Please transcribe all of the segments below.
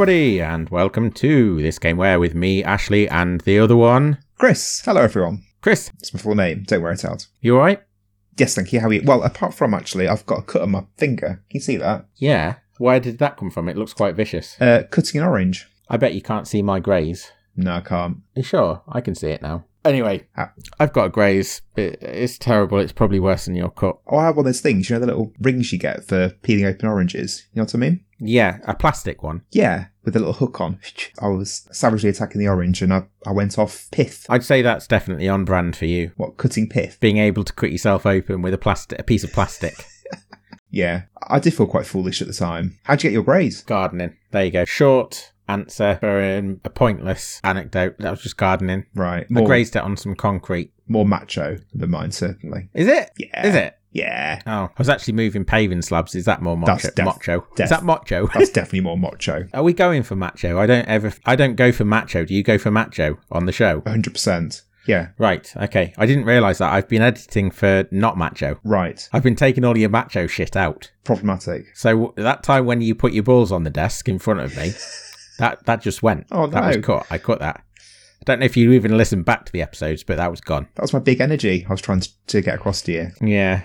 Everybody, and welcome to this game where with me, Ashley, and the other one, Chris. Hello, everyone. Chris. It's my full name. Don't wear it out. You all right? Yes, thank you. How are you? Well, apart from actually, I've got a cut on my finger. Can you see that? Yeah. Where did that come from? It looks quite vicious. Uh, cutting an orange. I bet you can't see my graze. No, I can't. Are you sure? I can see it now. Anyway, Ah. I've got a graze. It, it's terrible. It's probably worse than your cut. Oh, I have one of those things. You know the little rings you get for peeling open oranges. You know what I mean? Yeah, a plastic one. Yeah, with a little hook on. I was savagely attacking the orange, and I, I went off pith. I'd say that's definitely on brand for you. What cutting pith? Being able to cut yourself open with a plastic, a piece of plastic. Yeah, I did feel quite foolish at the time. How'd you get your graze? gardening. There you go. Short answer for um, a pointless anecdote. That was just gardening. Right, I grazed it on some concrete. more macho than mine, certainly. Is it? Yeah, Is it? Yeah, Oh, I was actually moving paving slabs. Is that more macho? That's def- macho. def- Is that macho? that's definitely more macho. Are we going for macho? I don't ever. I don't go for macho. Do you go for macho on the show? hundred percent. Yeah, Right. Okay. I didn't realize that. I've been editing for not macho. right. I've been taking all your macho shit out. Problematic. So that time when you put your balls on the desk in front of me, that that just went. Oh, That was no. cut. I cut that. I don't know if you even listened back to the episodes, but that was gone. That was my big energy I was trying to, to get across to you. Yeah.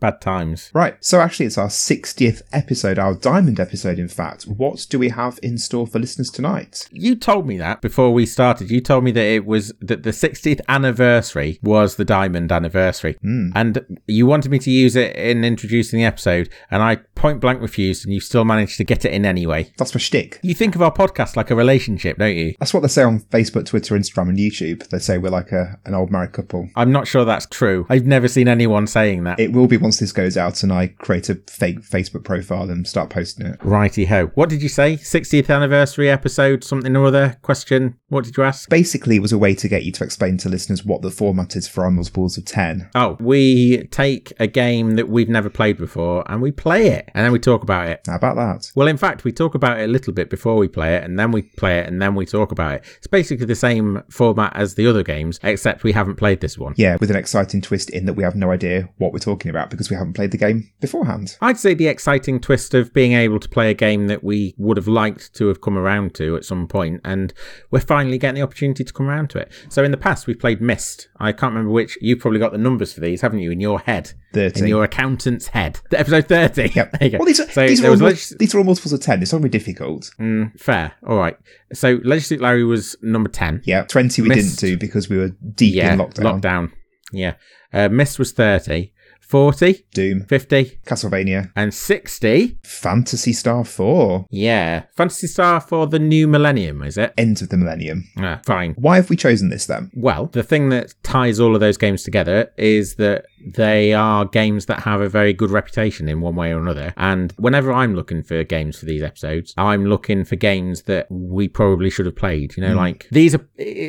Bad times. Right, so actually, it's our 60th episode, our diamond episode, in fact. What do we have in store for listeners tonight? You told me that before we started. You told me that it was that the 60th anniversary was the diamond anniversary. Hmm. And you wanted me to use it in introducing the episode, and I point blank refused, and you still managed to get it in anyway. That's my shtick. You think of our podcast like a relationship, don't you? That's what they say on Facebook, Twitter, Instagram, and YouTube. They say we're like a, an old married couple. I'm not sure that's true. I've never seen anyone saying that. It will be once this goes out and I create a fake Facebook profile and start posting it. Righty ho. What did you say? 60th anniversary episode, something or other? Question. What did you ask? Basically, it was a way to get you to explain to listeners what the format is for our multiples of 10. Oh, we take a game that we've never played before and we play it and then we talk about it. How about that? Well, in fact, we talk about it a little bit before we play it and then we play it and then we talk about it. It's basically the same format as the other games, except we haven't played this one. Yeah, with an exciting twist in that we have no idea what we're talking about because we haven't played the game beforehand. I'd say the exciting twist of being able to play a game that we would have liked to have come around to at some point, and we're finally getting the opportunity to come around to it. So in the past, we've played Myst. I can't remember which. You've probably got the numbers for these, haven't you, in your head? 30. In your accountant's head. Episode 30. Yep. There you go. Well, these are, so these, are all, was mul- legis- these are all multiples of 10. It's not going to be difficult. Mm, fair. All right. So Leisure Suit Larry was number 10. Yeah, 20 we Missed. didn't do because we were deep yeah. in lockdown. Lockdown. Yeah. Uh, Myst was 30. 40, Doom, 50, Castlevania, and 60. Phantasy Star 4, Yeah. Phantasy Star for the new millennium, is it? End of the Millennium. Ah, fine. Why have we chosen this then? Well, the thing that ties all of those games together is that they are games that have a very good reputation in one way or another. And whenever I'm looking for games for these episodes, I'm looking for games that we probably should have played. You know, mm. like these are,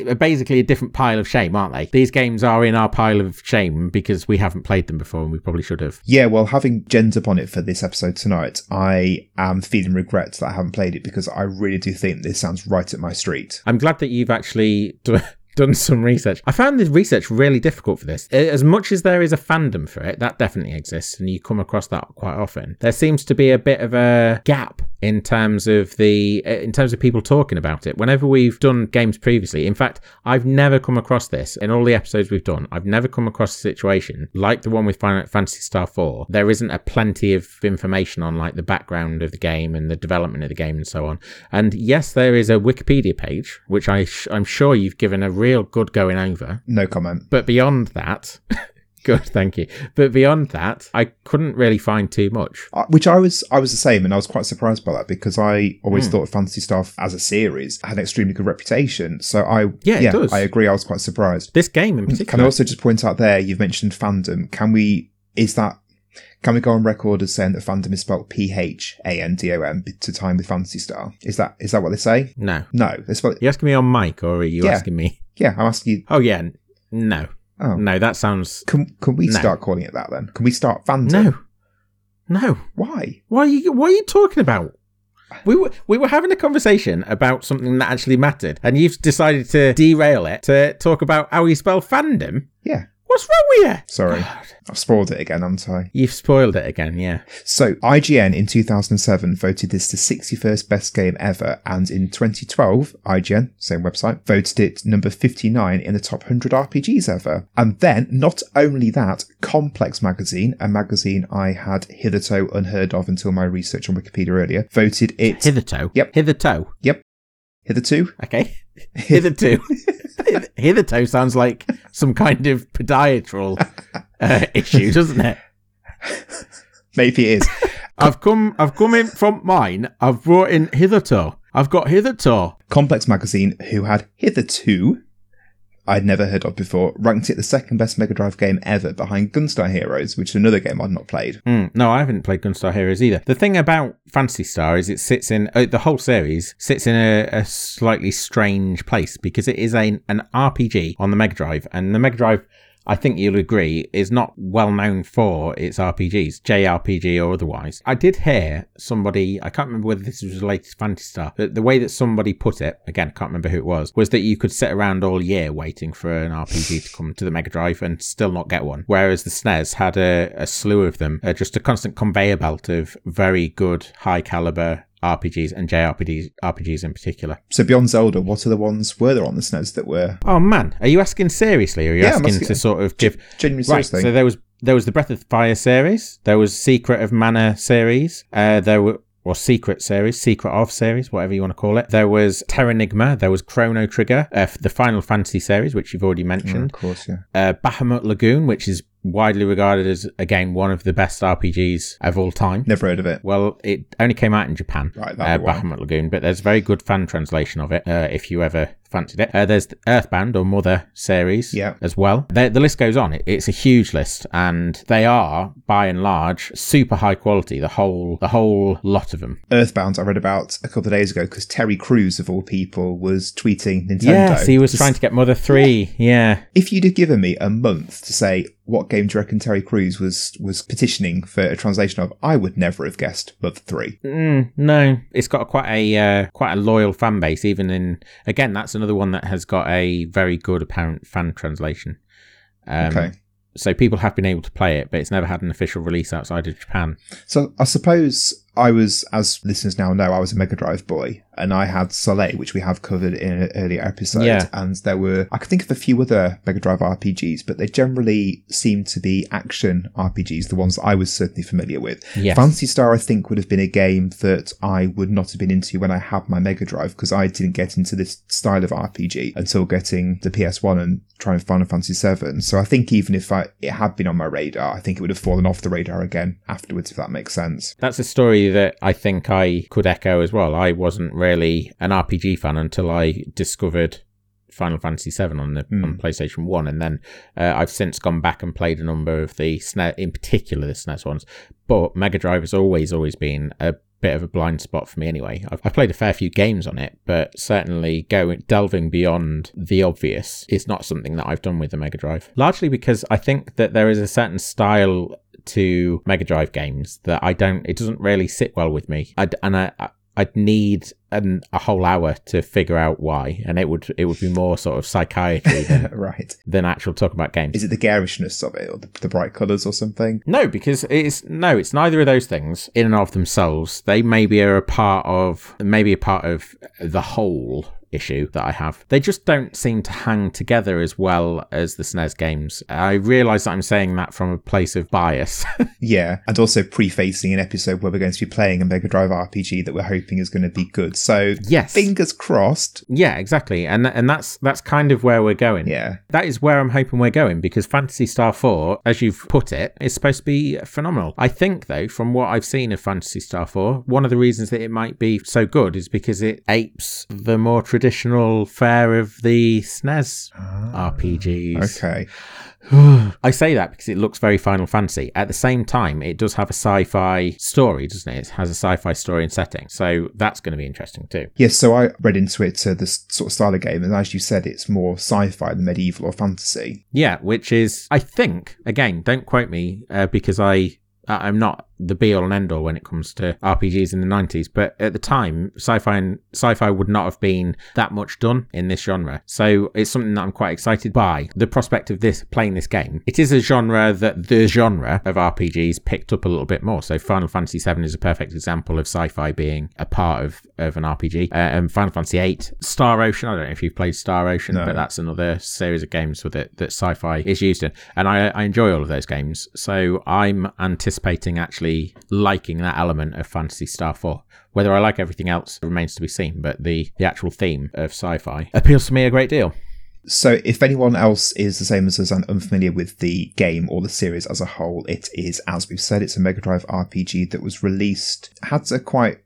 are basically a different pile of shame, aren't they? These games are in our pile of shame because we haven't played them before and we probably should have. Yeah, well, having Jen's up on it for this episode tonight, I am feeling regret that I haven't played it because I really do think this sounds right at my street. I'm glad that you've actually done some research. I found the research really difficult for this. As much as there is a fandom for it, that definitely exists, and you come across that quite often. There seems to be a bit of a gap in terms of the eh, in terms of people talking about it. Whenever we've done games previously, in fact, I've never come across this in all the episodes we've done. I've never come across a situation like the one with Final Fantasy Star 4. There isn't a plenty of information on like the background of the game and the development of the game and so on. And yes, there is a Wikipedia page, which I sh- I'm sure you've given a real good going over. No comment. But beyond that, good, thank you. But beyond that, I couldn't really find too much. Uh, Which I was, I was the same, and I was quite surprised by that because I always thought Phantasy Star as a series had an extremely good reputation. So I, Yeah, does. I agree. I was quite surprised. This game in Can I also just point out there? You've mentioned fandom. Can we? Is that? Can we go on record as saying that fandom is spelled P H A N D O M to time with Phantasy Star? Is that is that what they say? no. No, they spell it. You asking me on mic or are you Yeah. asking me? Yeah, I'm asking you. Oh, yeah. No. Oh, No, that sounds. can can we No. start calling it that then? Can we start fandom? No. No. Why? Why are you what are you talking about? We were we were having a conversation about something that actually mattered, and you've decided to derail it to talk about how you spell fandom. Yeah. What What's wrong with you? Sorry. I've spoiled it again, haven't I? You've spoiled it again, yeah. So, IGN in 2007 voted this the 61st best game ever, and in 2012, IGN, same website, voted it number 59 in the top 100 RPGs ever. And then, not only that, Complex Magazine, a magazine I had hitherto unheard of until my research on Wikipedia earlier, voted it. Hitherto? Yep. Hitherto? Yep. Hitherto? Okay. Hitherto. Hitherto sounds like some kind of podiatral uh, issue, doesn't it? Maybe it is. I've come. I've come in from mine. I've brought in hitherto. I've got hitherto. Complex Magazine, who had hitherto, I'd never heard of before, ranked it the second best Mega Drive game ever behind Gunstar Heroes, which is another game I'd not played. Mm, no, I haven't played Gunstar Heroes either. The thing about Phantasy Star is it sits in uh, the whole series sits in a, a slightly strange place because it is a, an RPG on the Mega Drive, and the Mega Drive I think you'll agree, is not well known for its RPGs, JRPG or otherwise. I did hear somebody, I can't remember whether this was related to Phantasy Star, but the way that somebody put it, again, I can't remember who it was, was that you could sit around all year waiting for an RPG to come to the Mega Drive and still not get one. Whereas the SNES had a, a slew of them, uh, just a constant conveyor belt of very good, high caliber RPGs and JRPGs RPGs in particular. So beyond Zelda, what are the ones were there on the SNES that were? Oh man, are you asking seriously, or are you Yeah, asking to sort of give? Genuinely Right. seriously. So there was there was the Breath of Fire series. There was Secret of Mana series. Uh, there were. Or Secret series, Secret of series, whatever you want to call it. There was Terranigma, there was Chrono Trigger, uh, the Final Fantasy series, which you've already Mm, mentioned. of course, yeah. Uh, Bahamut Lagoon, which is widely regarded as, again, one of the best RPGs of all time. Never heard of it. Well, it only came out in Japan, Right, uh, that'll be why. Bahamut Lagoon, but there's a very good fan translation of it uh, if you ever fancied it. Uh, there's the Earthbound or Mother series Yeah. as well. The, the list goes on. It, it's a huge list, and they are, by and large, super high quality. The whole the whole lot of them. Earthbound, I read about a couple of days ago because Terry Crews, of all people, was tweeting Nintendo. Yes, he was to trying to get Mother Three. Yeah. If you'd have given me a month to say what game do you reckon Terry Crews was was petitioning for a translation of, I would never have guessed Mother Three. Mm, no, it's got quite a uh, quite a loyal fan base. Even in again, that's another one that has got a very good apparent fan translation. Um, Okay. So people have been able to play it, but it's never had an official release outside of Japan. So I suppose I was, as listeners now know, I was a Mega Drive boy, and I had Soleil, which we have covered in an earlier episode. Yeah. And there were, I could think of a few other Mega Drive RPGs, but they generally seem to be action RPGs, the ones I was certainly familiar with. Yes. Phantasy Star, I think, would have been a game that I would not have been into when I had my Mega Drive because I didn't get into this style of RPG until getting the PS1 and trying Final Fantasy VII. So I think even if I, it had been on my radar, I think it would have fallen off the radar again afterwards, if that makes sense. That's a story that I think I could echo as well. I wasn't really an RPG fan until I discovered Final Fantasy VII on the on PlayStation One, and then uh, I've since gone back and played a number of the SNES, in particular the SNES ones. But Mega Drive has always, always been a bit of a blind spot for me anyway. I've, I've played a fair few games on it, but certainly going delving beyond the obvious is not something that I've done with the Mega Drive. Largely because I think that there is a certain style to Mega Drive games that I don't. It doesn't really sit well with me. I'd, and I. I I'd need an, a whole hour to figure out why, and it would it would be more sort of psychiatry than, right. than actual talk about games. Is it the garishness of it or the, the bright colours or something? No, because it's no, it's neither of those things in and of themselves. They maybe are a part of maybe a part of the whole issue that I have. They just don't seem to hang together as well as the SNES games. I realise that I'm saying that from a place of bias. Yeah. And also prefacing an episode where we're going to be playing a Mega Drive RPG that we're hoping is going to be good. So yes. fingers crossed. yeah, exactly. And and that's that's kind of where we're going. Yeah. That is where I'm hoping we're going because Phantasy Star 4, as you've put it, is supposed to be phenomenal. I think, though, from what I've seen of Phantasy Star 4, one of the reasons that it might be so good is because it apes the more traditional fare of the SNES RPGs. Okay. I say that because it looks very Final Fantasy. At the same time, it does have a sci fi story, doesn't it? It has a sci fi story and setting. So that's going to be interesting too. Yes, so I read into it uh, this sort of style of game, and as you said, it's more sci-fi than medieval or fantasy. Yeah, which is, I think, again, don't quote me uh, because. I- I'm not the be all and end all when it comes to RPGs in the 90s. But at the time, sci-fi and sci-fi would not have been that much done in this genre. So it's something that I'm quite excited by. The prospect of this playing this game. It is a genre that the genre of RPGs picked up a little bit more. So Final Fantasy VII is a perfect example of sci-fi being a part of, of an RPG. Uh, and Final Fantasy VIII, Star Ocean. I don't know if you've played Star Ocean, No. but that's another series of games with it that sci-fi is used in. And I, I enjoy all of those games. So I'm anticipating actually liking that element of Phantasy Star 4. Whether I like everything else remains to be seen, but the, the actual theme of sci-fi appeals to me a great deal. So, if anyone else is the same as us and unfamiliar with the game or the series as a whole, it is, as we've said, it's a Mega Drive RPG that was released, had a quite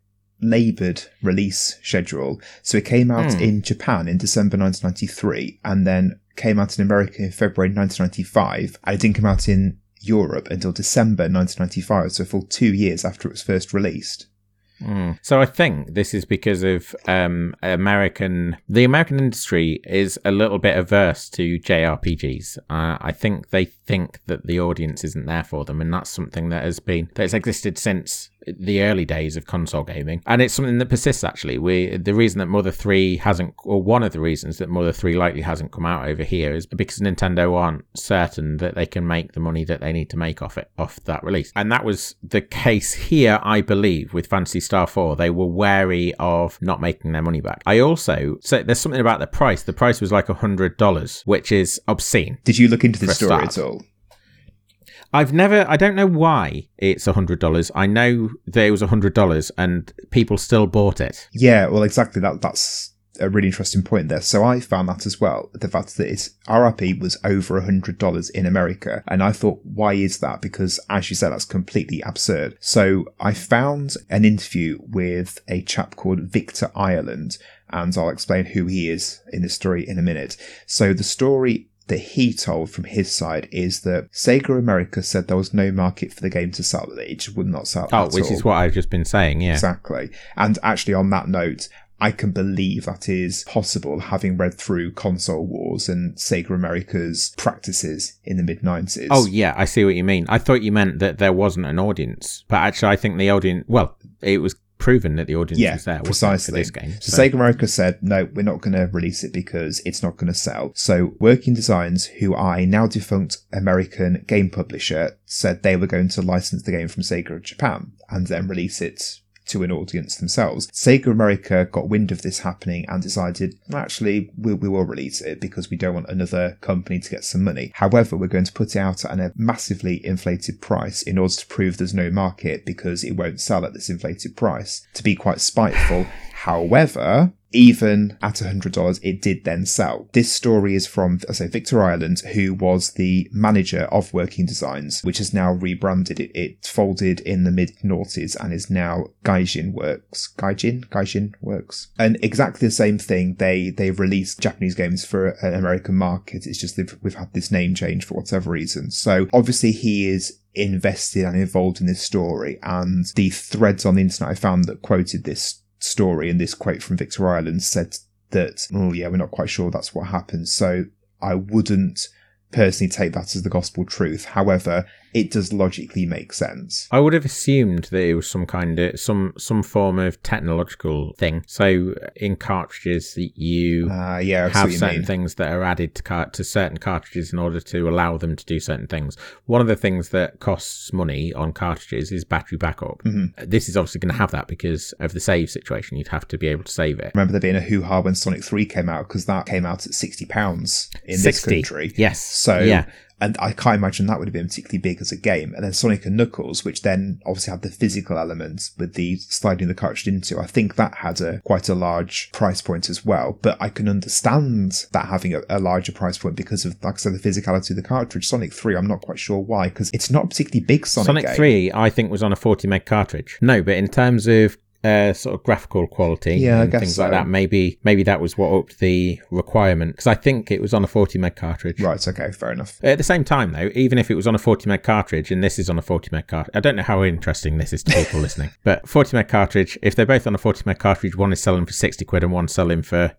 laboured release schedule. So, it came out Hmm. in Japan in December 1993 and then came out in America in February 1995. And it didn't come out in Europe until December 1995, so full two years after it was first released. Mm. So I think this is because of um, American. The American industry is a little bit averse to JRPGs. Uh, I think they think that the audience isn't there for them, and that's something that has been that's existed since the early days of console gaming, and it's something that persists. Actually, we the reason that Mother Three hasn't, or one of the reasons that Mother Three likely hasn't come out over here is because Nintendo aren't certain that they can make the money that they need to make off it off that release, and that was the case here, I believe, with Phantasy Star Four. They were wary of not making their money back. I also so there's something about the price. The price was like a hundred dollars, which is obscene. Did you look into the story at all? I've never, I don't know why it's a hundred dollars. I know there was a hundred dollars and people still bought it. Yeah, well, exactly. That that's a really interesting point there. So I found that as well. The fact that its RRP was over a hundred dollars in America, and I thought, why is that? Because as you said, that's completely absurd. So I found an interview with a chap called Victor Ireland, and I'll explain who he is in this story in a minute. So the story that he told from his side is that Sega America said there was no market for the game to sell, that it just would not sell. Oh, which all. is what I've just been saying. Yeah. Exactly. And actually, on that note, I can believe that is possible having read through Console Wars and Sega America's practices in the mid 90s. Oh, yeah. I see what you mean. I thought you meant that there wasn't an audience, but actually, I think the audience, well, it was proven that the audience Yeah, was there precisely. this game. So, So, Sega America said, no, we're not going to release it because it's not going to sell. So Working Designs, who are a now defunct American game publisher, said they were going to license the game from Sega of Japan and then release it to an audience themselves. Sega America got wind of this happening and decided, actually, we, we will release it because we don't want another company to get some money. However, we're going to put it out at a massively inflated price in order to prove there's no market because it won't sell at this inflated price. To be quite spiteful, However, even at $100, it did then sell. This story is from, I say, Victor Ireland, who was the manager of Working Designs, which has now rebranded it. It folded in the mid noughties and is now Gaijin Works. Gaijin? Gaijin Works. And exactly the same thing. They, they've released Japanese games for an American market. It's just they've, we've had this name change for whatever reason. So obviously he is invested and involved in this story and the threads on the internet I found that quoted this story and this quote from Victor Ireland said that, oh yeah, we're not quite sure that's what happened. So I wouldn't personally take that as the gospel truth. However, it does logically make sense. I would have assumed that it was some kind of some some form of technological thing. So in cartridges, that you Uh, yeah, have certain mean. things that are added to car- to certain cartridges in order to allow them to do certain things. One of the things that costs money on cartridges is battery backup. Mm-hmm. This is obviously going to have that because of the save situation. You'd have to be able to save it. remember there being a hoo ha when Sonic 3 came out because that came out at £60 in this country. Yes. So, yeah. and I can't imagine that would have been particularly big as a game. And then Sonic and Knuckles, which then obviously had the physical element with the sliding the cartridge into, I think that had a quite a large price point as well. But I can understand that having a, a larger price point because of, like I said, the physicality of the cartridge. Sonic 3, I'm not quite sure why, because it's not particularly big Sonic, Sonic game. 3, I think, was on a 40 meg cartridge. No, but in terms of uh, sort of graphical quality Yeah, and things like that, maybe maybe that was what upped the requirement because I think it was on a 40 meg cartridge. Right, okay, fair enough. At the same time, though, even if it was on a 40 meg cartridge and this is on a 40 meg cartridge, I don't know how interesting this is to people listening, but 40 meg cartridge, if they're both on a 40 meg cartridge, one is selling for 60 quid and one's selling for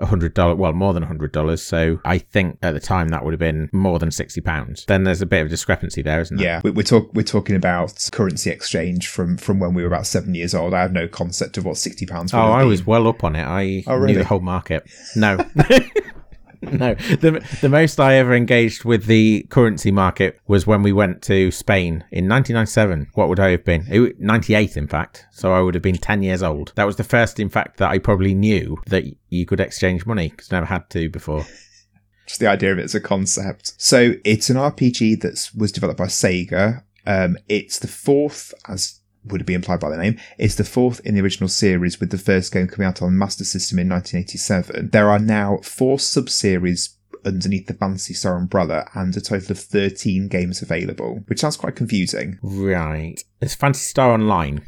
a hundred dollar, well, more than a hundred dollars. So I think at the time that would have been more than sixty pounds. Then there's a bit of discrepancy there, isn't there? Yeah, we- we're talk we're talking about currency exchange from from when we were about seven years old. I have no concept of what sixty pounds. Oh, I was well up on it. I Oh, knew the whole market. No. no. The, the most I ever engaged with the currency market was when we went to Spain in 1997. What would I have been? It, 98, in fact. So I would have been 10 years old. That was the first, in fact, that I probably knew that you could exchange money because I never had to before. just the idea of it as a concept. So it's an RPG that was developed by Sega. Um, it's the fourth, as would be implied by the name, it's the fourth in the original series, with the first game coming out on Master System in 1987. There are now four sub-series underneath the Phantasy Star umbrella and a total of 13 games available, which sounds quite confusing. Right. There's Phantasy Star Online,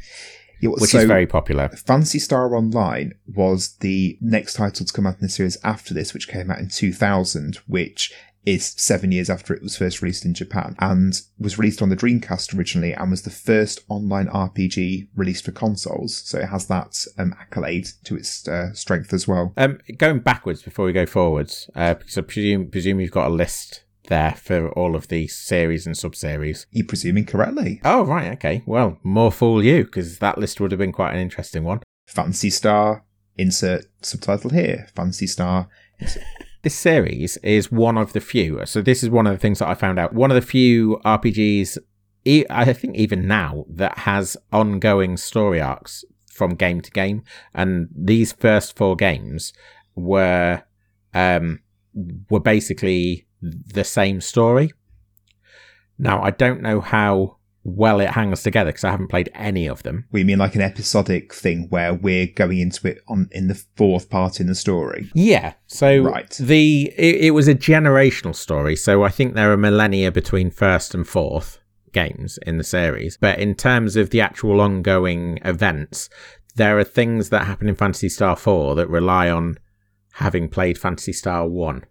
Yeah, which so- is very popular. Phantasy Star Online was the next title to come out in the series after this, which came out in 2000, which is seven years after it was first released in Japan, and was released on the Dreamcast originally, and was the first online RPG released for consoles. So it has that um, accolade to its uh, strength as well. Um, going backwards before we go forwards, uh, because I presume, presume you've got a list there for all of the series and sub-series. You presuming correctly? Oh, right, okay. Well, more fool you, because that list would have been quite an interesting one. Phantasy Star, insert subtitle here. Phantasy Star. This series is one of the few. So this is one of the things that I found out. One of the few RPGs, I think even now, that has ongoing story arcs from game to game. And these first four games were um, were basically the same story. Now I don't know how well it hangs together because I haven't played any of them. We mean like an episodic thing where we're going into it on in the fourth part in the story. Yeah. So Right. the it, it was a generational story. So I think there are millennia between first and fourth games in the series. But in terms of the actual ongoing events, there are things that happen in Phantasy Star 4 that rely on having played Phantasy Star 1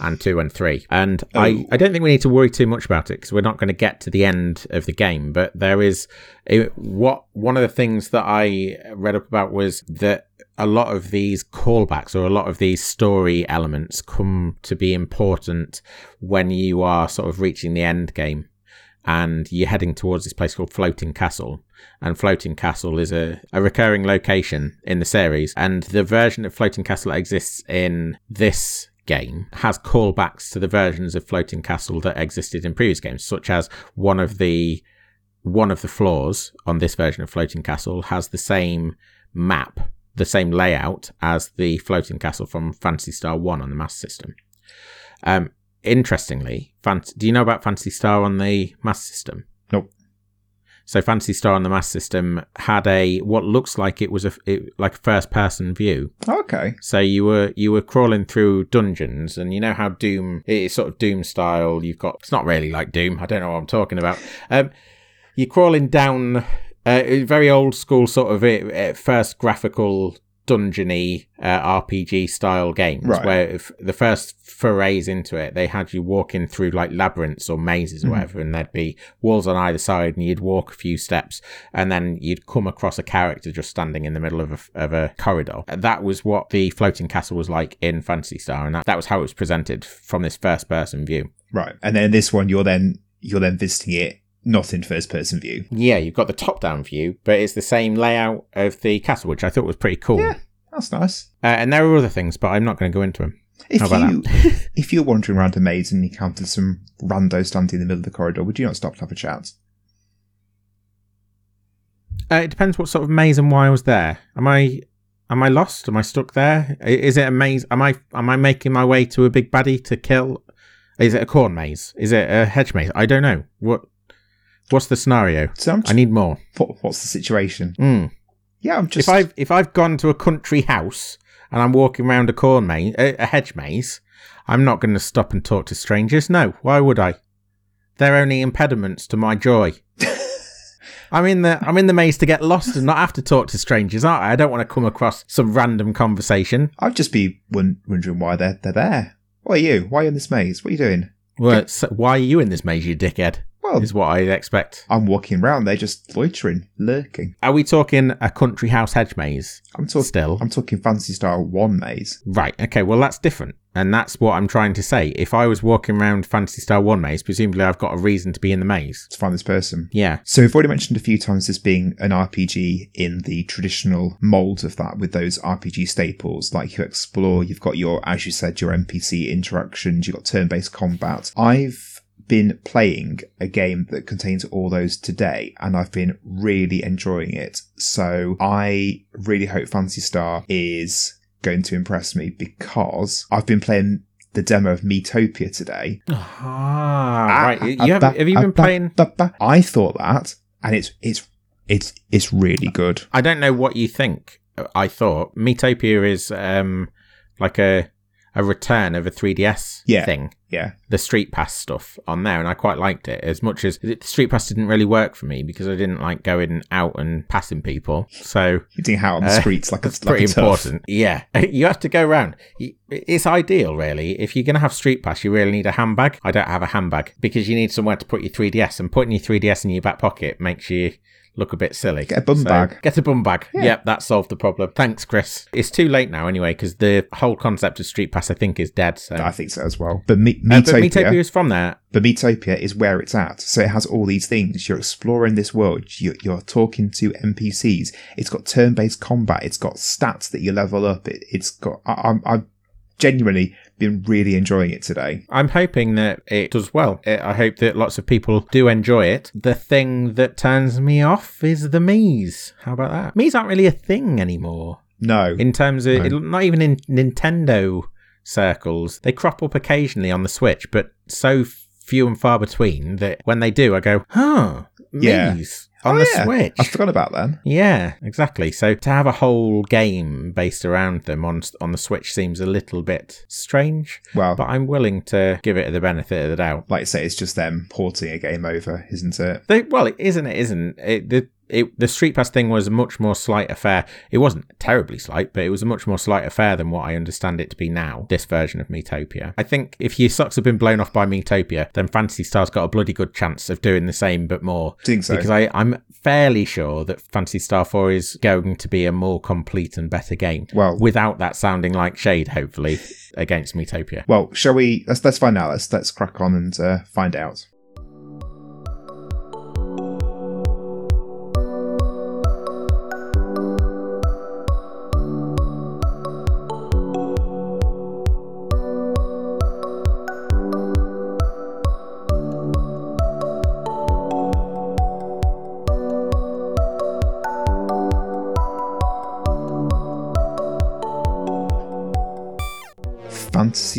and 2 and 3. And Oh. I, I don't think we need to worry too much about it because we're not going to get to the end of the game. But there is it, what one of the things that I read up about was that a lot of these callbacks or a lot of these story elements come to be important when you are sort of reaching the end game and you're heading towards this place called Floating Castle. And Floating Castle is a, a recurring location in the series. And the version of Floating Castle that exists in this game has callbacks to the versions of Floating Castle that existed in previous games, such as one of the one of the floors on this version of Floating Castle has the same map, the same layout as the Floating Castle from Phantasy Star 1 on the Master System. Um, interestingly, Fan- do you know about Phantasy Star on the Master System? Nope. So Phantasy Star on the Mass System had a what looks like it was a it, like a first person view. Okay. So you were you were crawling through dungeons, and you know how Doom it's sort of Doom style. You've got it's not really like Doom. I don't know what I'm talking about. Um, you're crawling down uh, very old school sort of uh, uh, first graphical dungeony uh, RPG style games, Right. where if the first forays into it, they had you walking through like labyrinths or mazes or Mhm. whatever, and there'd be walls on either side, and you'd walk a few steps, and then you'd come across a character just standing in the middle of a, of a corridor. That was what the floating castle was like in Phantasy Star, and that, that was how it was presented from this first person view. Right. And then this one you're then you're then visiting it not in first person view. Yeah, you've got the top down view, but it's the same layout of the castle, which I thought was pretty cool. Yeah. That's nice. Uh, and there are other things, but I'm not going to go into them. If you if you're wandering around a maze and you encountered some rando standing in the middle of the corridor, would you not stop to have a chat? Uh, it depends what sort of maze and why I was there. Am I am I lost? Am I stuck there? Is it a maze? Am I am I making my way to a big baddie to kill? Is it a corn maze? Is it a hedge maze? I don't know. What what's the scenario? So I need more. what, what's the situation? Mm. Yeah, I'm just If I've if I've gone to a country house and I'm walking around a corn maze, a, a hedge maze, I'm not going to stop and talk to strangers. No, why would I? They're only impediments to my joy. I'm in the I'm in the maze to get lost and not have to talk to strangers, aren't I? I don't want to come across some random conversation. I'd just be wondering why they're they're there. Why are you? Why are you in this maze? What are you doing? Well, so why are you in this maze, you dickhead? Well, is what I expect. I'm walking around they're just loitering, lurking. Are we talking a country house hedge maze? I'm talking. Still. I'm talking Phantasy Star One maze. Right. Okay. Well, that's different. And that's what I'm trying to say. If I was walking around Phantasy Star 1 maze, presumably I've got a reason to be in the maze. to find this person. Yeah. So we've already mentioned a few times this being an RPG in the traditional mold of that, with those RPG staples like you explore. You've got your, as you said, your NPC interactions. You've got turn-based combat. I've been playing a game that contains all those today and I've been really enjoying it. So I really hope Phantasy Star is going to impress me because I've been playing the demo of Miitopia today. Ah, right. Ah, You have, ah, have you ah, been bah, playing? bah, bah. I thought that, and it's it's it's it's really good. I don't know what you think. I thought Miitopia is um like a a return of a 3DS Yeah. thing. Yeah, the Street Pass stuff on there, and I quite liked it as much as the Street Pass didn't really work for me because I didn't like going out and passing people. So hitting out on the Uh, streets like a that's like pretty important. Yeah, you have to go around. It's ideal, really. If you're going to have Street Pass, you really need a handbag. I don't have a handbag because you need somewhere to put your 3DS, and putting your 3DS in your back pocket makes you look a bit silly. Get a bum So, bag. Get a bum bag. Yeah. Yep, that solved the problem. Thanks, Chris. It's too late now anyway because the whole concept of Street Pass, I think, is dead. So. I think so as well. But Me- Uh, but Miitopia, Miitopia is from there. but Miitopia is where it's at. So it has all these things. You're exploring this world. You're, you're talking to NPCs. It's got turn-based combat. It's got stats that you level up. It, it's got. I, I'm, I've genuinely been really enjoying it today. I'm hoping that it does well. I I hope that lots of people do enjoy it. The thing that turns me off is the Mii's. How about that? Mii's aren't really a thing anymore. No, In terms of, No. not even in Nintendo circles. They crop up occasionally on the Switch, but so few and far between that when they do, I go, huh, Yeah. On Oh, the yeah. Switch. I forgot about them. Yeah, exactly. So to have a whole game based around them on on the Switch seems a little bit strange, Well, but I'm willing to give it the benefit of the doubt. like I say, it's just them porting a game over, isn't it? They, well, it isn't. It isn't. It, the it, the Street Pass thing was a much more slight affair. It wasn't terribly slight, but it was a much more slight affair than what I understand it to be now. This version of Miitopia. I think if your socks have been blown off by Miitopia, then Phantasy Star's got a bloody good chance of doing the same, but more. You think so? Because I, I'm fairly sure that Phantasy Star 4 is going to be a more complete and better game. Well- without that sounding like shade, hopefully, against Miitopia. Well, shall we? Let's let's find out. Let's let's crack on and uh, find out.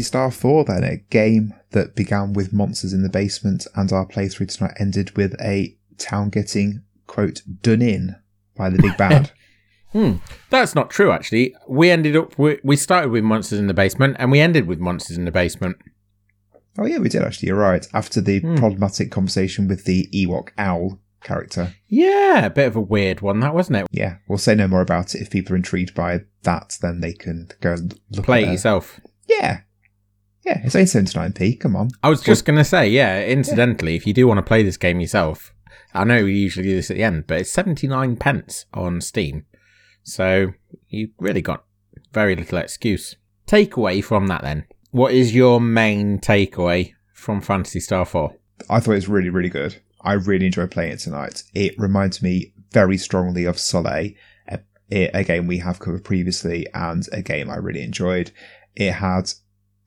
Phantasy Star 4, then, a game that began with monsters in the basement, and our playthrough tonight ended with a town getting, quote, done in by the big bad. Hmm. That's not true, actually. We ended up, we, we started with Monsters in the Basement and we ended with Monsters in the Basement. oh, yeah, we did actually, you're right. After the Hmm. problematic conversation with the Ewok owl character. Yeah, a bit of a weird one, that wasn't it? Yeah, we'll say no more about it. If people are intrigued by that, then they can go and look Play at it it. yourself. Yeah. Yeah, it's only 79p, come on. I was just going to say, yeah, incidentally, if you do want to play this game yourself, I know we usually do this at the end, but it's 79 pence on Steam. So you really got very little excuse. Takeaway from that then. What is your main takeaway from Fantasy Star 4? I thought it was really, really good. I really enjoyed playing it tonight. It reminds me very strongly of Soleil, a, a game we have covered previously, and a game I really enjoyed. It had,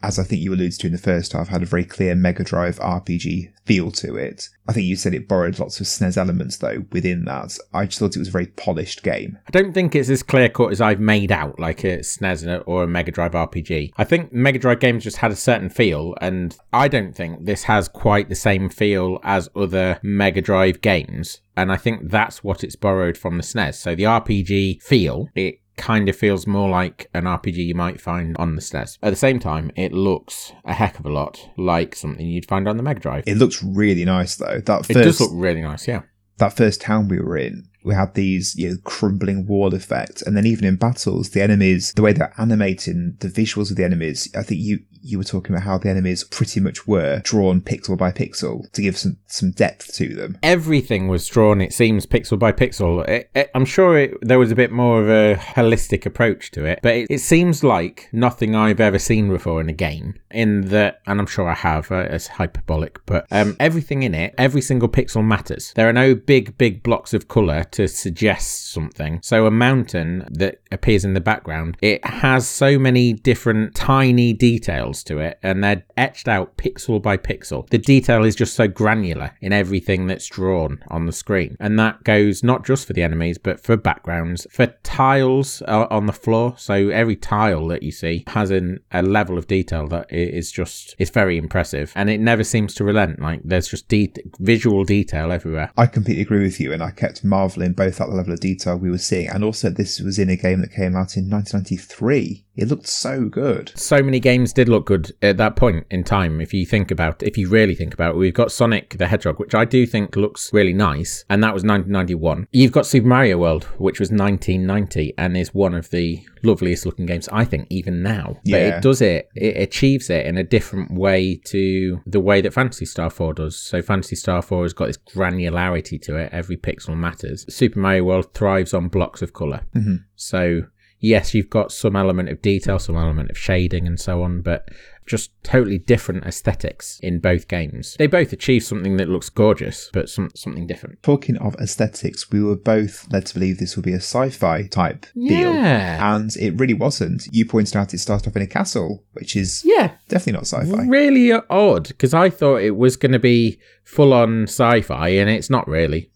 as I think you alluded to in the first half, had a very clear Mega Drive RPG feel to it. I think you said it borrowed lots of SNES elements though within that. I just thought it was a very polished game. I don't think it's as clear cut as I've made out, like a SNES or a Mega Drive RPG. I think Mega Drive games just had a certain feel, and I don't think this has quite the same feel as other Mega Drive games. And I think that's what it's borrowed from the SNES. So the RPG feel, it kind of feels more like an RPG you might find on the SNES. At the same time, it looks a heck of a lot like something you'd find on the Mega Drive. It, looks really nice though. That first, it does look really nice, yeah. that first town we were in we had these you know, crumbling wall effects, and then even in battles, the enemies, the way they're animating the visuals of the enemies, I think you you were talking about how the enemies pretty much were drawn pixel by pixel to give some some depth to them. Everything was drawn, it seems, pixel by pixel. It, it, I'm sure it, there was a bit more of a holistic approach to it, but it, seems like nothing I've ever seen before in a game. In that, and I'm sure I have, uh, it's hyperbolic, but um, everything in it, every single pixel matters. There are no big, big blocks of color to suggest something. So a mountain that appears in the background, it has so many different tiny details to it, and they're etched out pixel by pixel. The detail is just so granular in everything that's drawn on the screen. And that goes not just for the enemies, but for backgrounds, for tiles uh, on the floor. So every tile that you see has an, a level of detail that is just, it's very impressive. And it never seems to relent. Like there's just de- visual detail everywhere. I completely agree with you. And I kept marveling both at the level of detail we were seeing. And also this was in a game that came out in 1993. It looked so good. So many games did look good at that point in time. If you think about, if you really think about it, we've got Sonic the Hedgehog, which I do think looks really nice, and that was 1991. You've got Super Mario World, which was 1990, and is one of the loveliest looking games, I think, even now. Yeah. But it does it, it achieves it in a different way to the way that Phantasy Star 4 does. So Phantasy Star 4 has got this granularity to it. Every pixel matters. Super Mario World thrives on blocks of color. Mm-hmm. So yes, you've got some element of detail, some element of shading and so on, but just totally different aesthetics in both games. They both achieve something that looks gorgeous, but some, something different. Talking of aesthetics, we were both led to believe this would be a sci-fi type yeah. deal, and it really wasn't. You pointed out it started off in a castle, which is yeah definitely not sci-fi. Really odd because I thought it was going to be full-on sci-fi, and it's not really.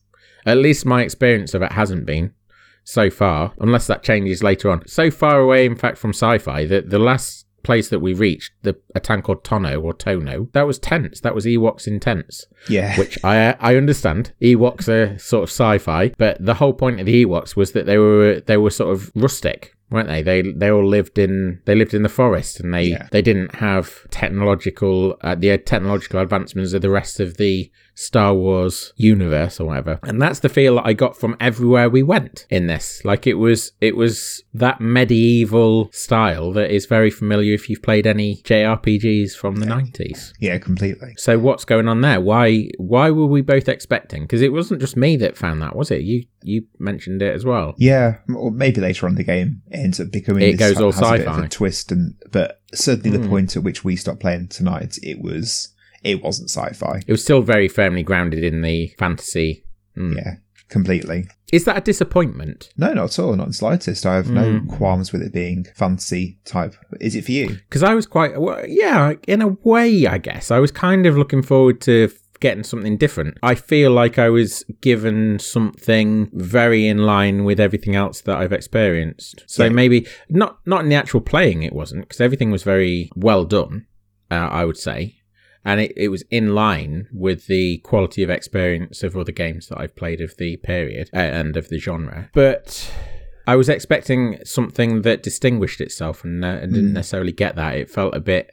At least my experience of it hasn't been so far, unless that changes later on. So far away, in fact, from sci-fi that the last place that we reached, the a town called Tono or Tono, that was tents. That was Ewoks in tents. Yeah. Which I I understand. Ewoks are sort of sci-fi, but the whole point of the Ewoks was that they were they were sort of rustic weren't they? They they all lived in they lived in the forest, and they yeah. they didn't have technological uh, the technological advancements of the rest of the Star Wars universe or whatever. And that's the feel that I got from everywhere we went in this. Like it was it was that medieval style that is very familiar if you've played any JRPGs from the 90s. Yeah, completely. So what's going on there? Why why were we both expecting? Because it wasn't just me that found that, was it? You you mentioned it as well. Yeah, or maybe later on the game ends up becoming it goes all sci-fi twist and but certainly mm. the hmm. point at which we stopped playing tonight it was it wasn't sci-fi. It was still very firmly grounded in the fantasy. Mm. Yeah, completely. Is that a disappointment? No, not at all. Not the slightest. I have mm. no hmm. qualms with it being fantasy type. Is it for you? Because I was quite, well, yeah, in a way, I guess. I was kind of looking forward to getting something different. I feel like I was given something very in line with everything else that I've experienced. So yeah. maybe not not in the actual playing it wasn't because everything was very well done, uh, I would say. And it, it was in line with the quality of experience of other games that I've played of the period uh, and of the genre. But I was expecting something that distinguished itself and, uh, and didn't mm. necessarily get that. It felt a bit